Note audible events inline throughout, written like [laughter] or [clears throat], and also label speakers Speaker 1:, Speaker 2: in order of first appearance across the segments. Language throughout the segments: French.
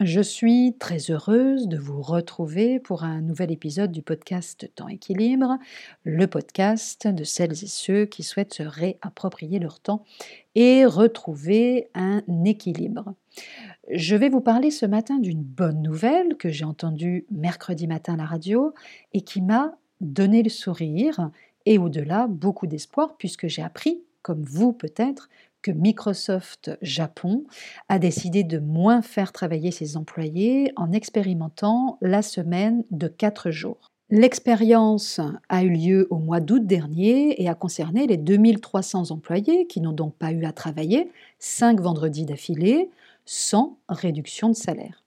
Speaker 1: Je suis très heureuse de vous retrouver pour un nouvel épisode du podcast Temps Équilibre, le podcast de celles et ceux qui souhaitent se réapproprier leur temps et retrouver un équilibre. Je vais vous parler ce matin d'une bonne nouvelle que j'ai entendue mercredi matin à la radio et qui m'a donné le sourire et au-delà beaucoup d'espoir puisque j'ai appris, comme vous peut-être, que Microsoft Japon a décidé de moins faire travailler ses employés en expérimentant la semaine de 4 jours. L'expérience a eu lieu au mois d'août dernier et a concerné les 2300 employés qui n'ont donc pas eu à travailler 5 vendredis d'affilée sans réduction de salaire.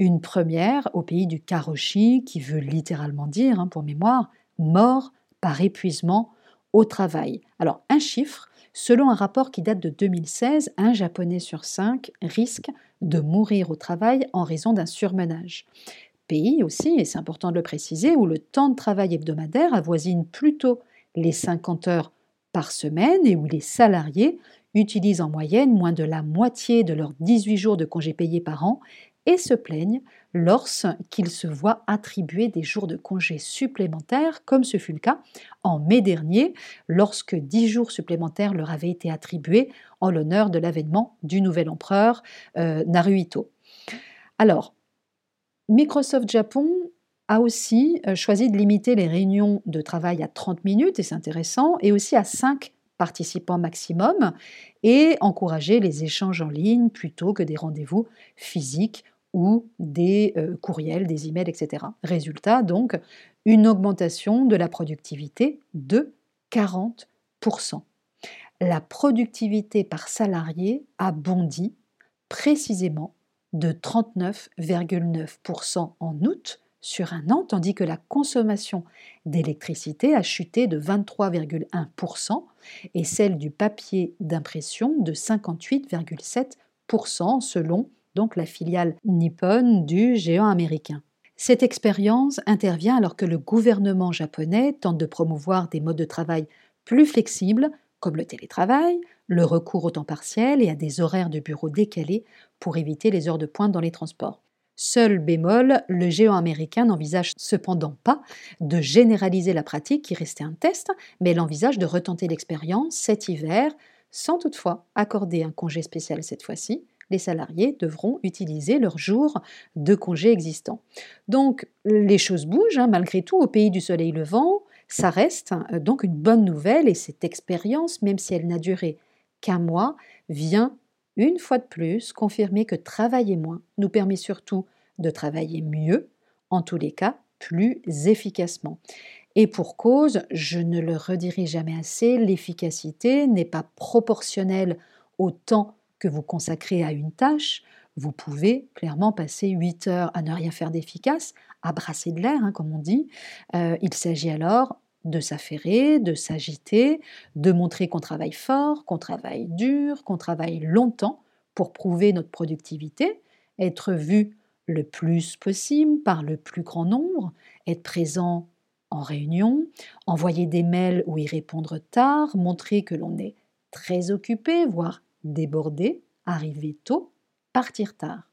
Speaker 1: Une première au pays du Karoshi qui veut littéralement dire, hein, pour mémoire, mort par épuisement au travail. Alors un chiffre Selon un rapport qui date de 2016, un Japonais sur cinq risque de mourir au travail en raison d'un surmenage. Pays aussi, et c'est important de le préciser, où le temps de travail hebdomadaire avoisine plutôt les 50 heures par semaine et où les salariés utilisent en moyenne moins de la moitié de leurs 18 jours de congés payés par an et se plaignent lorsqu'ils se voient attribuer des jours de congés supplémentaires, comme ce fut le cas en mai dernier, lorsque dix jours supplémentaires leur avaient été attribués en l'honneur de l'avènement du nouvel empereur euh, Naruhito. Alors, Microsoft Japon a aussi euh, choisi de limiter les réunions de travail à 30 minutes, et c'est intéressant, et aussi à 5 participants maximum, et encourager les échanges en ligne plutôt que des rendez-vous physiques ou des euh, courriels, des emails, etc. Résultat, donc, une augmentation de la productivité de 40%. La productivité par salarié a bondi précisément de 39,9% en août sur un an, tandis que la consommation d'électricité a chuté de 23,1% et celle du papier d'impression de 58,7% selon donc la filiale Nippon du géant américain. Cette expérience intervient alors que le gouvernement japonais tente de promouvoir des modes de travail plus flexibles, comme le télétravail, le recours au temps partiel et à des horaires de bureau décalés pour éviter les heures de pointe dans les transports. Seul bémol, le géant américain n'envisage cependant pas de généraliser la pratique qui restait un test, mais il envisage de retenter l'expérience cet hiver, sans toutefois accorder un congé spécial cette fois-ci, les salariés devront utiliser leurs jours de congé existants. Donc les choses bougent, hein, malgré tout, au pays du soleil levant, ça reste euh, donc une bonne nouvelle et cette expérience, même si elle n'a duré qu'un mois, vient une fois de plus confirmer que travailler moins nous permet surtout de travailler mieux, en tous les cas plus efficacement. Et pour cause, je ne le redirai jamais assez, l'efficacité n'est pas proportionnelle au temps que vous consacrez à une tâche, vous pouvez clairement passer 8 heures à ne rien faire d'efficace, à brasser de l'air, hein, comme on dit. Euh, il s'agit alors de s'affairer, de s'agiter, de montrer qu'on travaille fort, qu'on travaille dur, qu'on travaille longtemps pour prouver notre productivité, être vu le plus possible par le plus grand nombre, être présent en réunion, envoyer des mails ou y répondre tard, montrer que l'on est très occupé, voire déborder, arriver tôt, partir tard.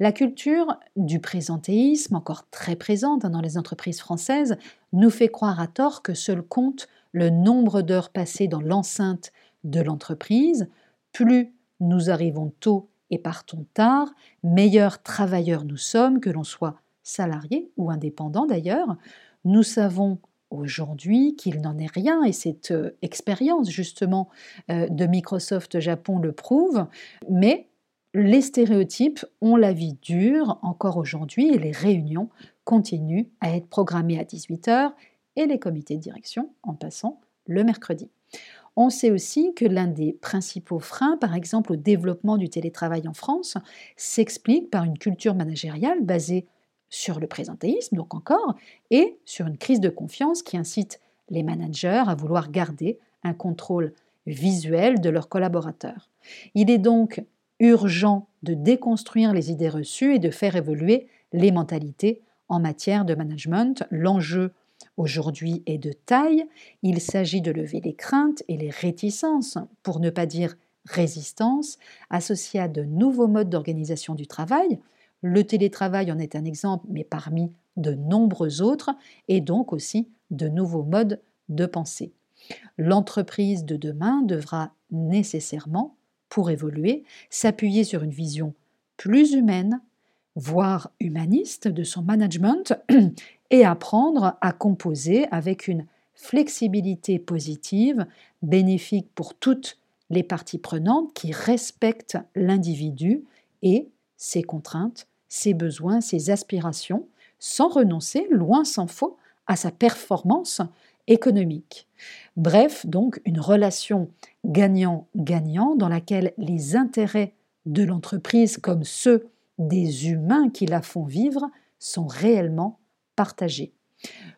Speaker 1: La culture du présentéisme, encore très présente dans les entreprises françaises, nous fait croire à tort que seul compte le nombre d'heures passées dans l'enceinte de l'entreprise. Plus nous arrivons tôt et partons tard, meilleurs travailleurs nous sommes, que l'on soit salarié ou indépendant d'ailleurs. Nous savons aujourd'hui qu'il n'en est rien, et cette euh, expérience justement euh, de Microsoft Japon le prouve, mais les stéréotypes ont la vie dure encore aujourd'hui et les réunions continuent à être programmées à 18h et les comités de direction en passant le mercredi. On sait aussi que l'un des principaux freins, par exemple au développement du télétravail en France, s'explique par une culture managériale basée sur le présentéisme, donc encore, et sur une crise de confiance qui incite les managers à vouloir garder un contrôle visuel de leurs collaborateurs. Il est donc urgent de déconstruire les idées reçues et de faire évoluer les mentalités en matière de management. L'enjeu aujourd'hui est de taille. Il s'agit de lever les craintes et les réticences, pour ne pas dire résistance, associées à de nouveaux modes d'organisation du travail, Le télétravail en est un exemple, mais parmi de nombreux autres, et donc aussi de nouveaux modes de pensée. L'entreprise de demain devra nécessairement, pour évoluer, s'appuyer sur une vision plus humaine, voire humaniste de son management, [clears throat] et apprendre à composer avec une flexibilité positive, bénéfique pour toutes les parties prenantes qui respectent l'individu et ses contraintes, ses besoins, ses aspirations, sans renoncer, loin s'en faut, à sa performance économique. Bref, donc une relation gagnant-gagnant dans laquelle les intérêts de l'entreprise comme ceux des humains qui la font vivre sont réellement partagés.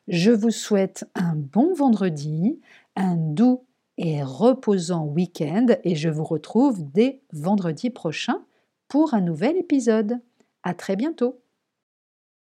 Speaker 1: Je vous souhaite un bon vendredi, un doux et reposant week-end et je vous retrouve dès vendredi prochain pour un nouvel épisode. À très bientôt!